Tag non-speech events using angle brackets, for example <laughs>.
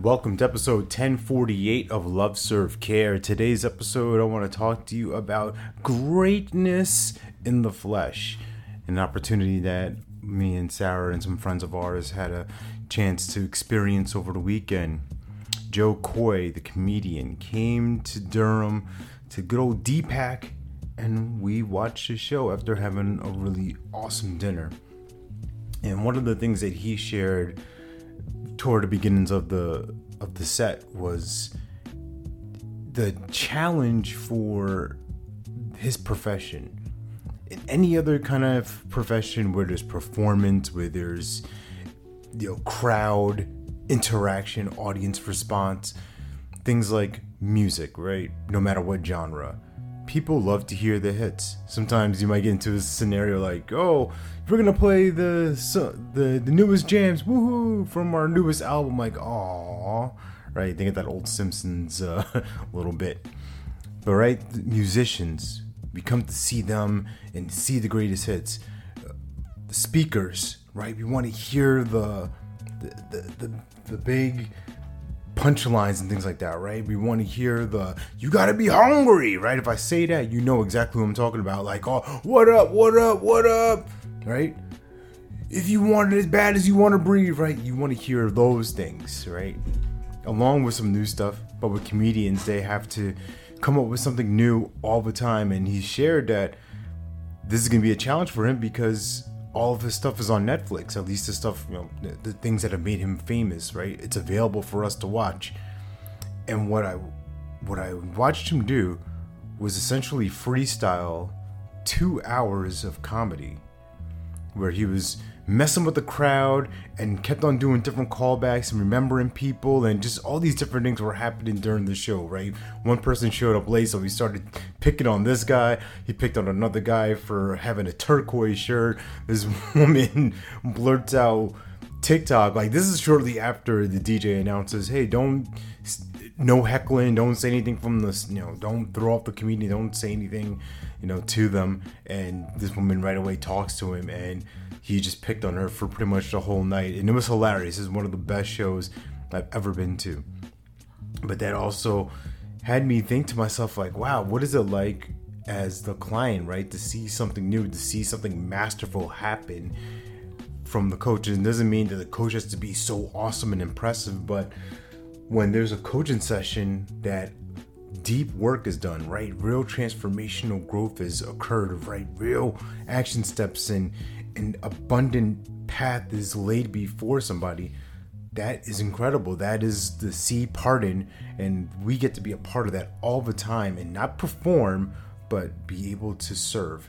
Welcome to episode 1048 of Love Serve Care. Today's episode, I want to talk to you about greatness in the flesh, an opportunity that me and Sarah and some friends of ours had a chance to experience over the weekend. Jo Koy, the comedian, came to Durham to good old DPAC, and we watched his show after having a really awesome dinner. And one of the things that he shared toward the beginnings of the of the set was the challenge for his profession. In any other kind of profession where there's performance, where there's you know crowd interaction, audience response, things like music, right? No matter what genre people love to hear the hits. Sometimes you might get into a scenario like, "Oh, we're gonna play the the the newest jams, woohoo, from our newest album." Like, "Aw," right? Think of that old Simpsons uh, <laughs> little bit. But right, musicians, we come to see them and see the greatest hits. the speakers, right? We want to hear the the, the the, the big punchlines and things like that, right? We want to hear the "you gotta be hungry," right? If I say that, you know exactly who I'm talking about. Like, oh, what up, what up, what up, right? If you want it as bad as you want to breathe, right? You want to hear those things, right? Along with some new stuff, but with comedians, they have to come up with something new all the time. And he shared that this is gonna be a challenge for him because all of his stuff is on Netflix. At least the stuff, you know, the, the, things that have made him famous, right? It's available for us to watch. And what I what I watched him do was essentially freestyle two hours of comedy, where he was messing with the crowd and kept on doing different callbacks and remembering people and just all these different things were happening during the show, right? One person showed up late, so he started picking on this guy. He picked on another guy for having a turquoise shirt. This <laughs> woman blurts out TikTok. Like this is shortly after the DJ announces, "Hey, don't no heckling, don't say anything from this, you know, don't throw off the comedian, don't say anything, you know, to them." And this woman right away talks to him and he just picked on her for pretty much the whole night, and it was hilarious. It's one of the best shows I've ever been to. But that also had me think to myself, like, wow, what is it like as the client, right, to see something new, to see something masterful happen from the coach? And it doesn't mean that the coach has to be so awesome and impressive, but when there's a coaching session that deep work is done, right? Real transformational growth has occurred, right? Real action steps and an abundant path is laid before somebody, that is incredible. That is the sea pardon, and we get to be a part of that all the time and not perform, but be able to serve.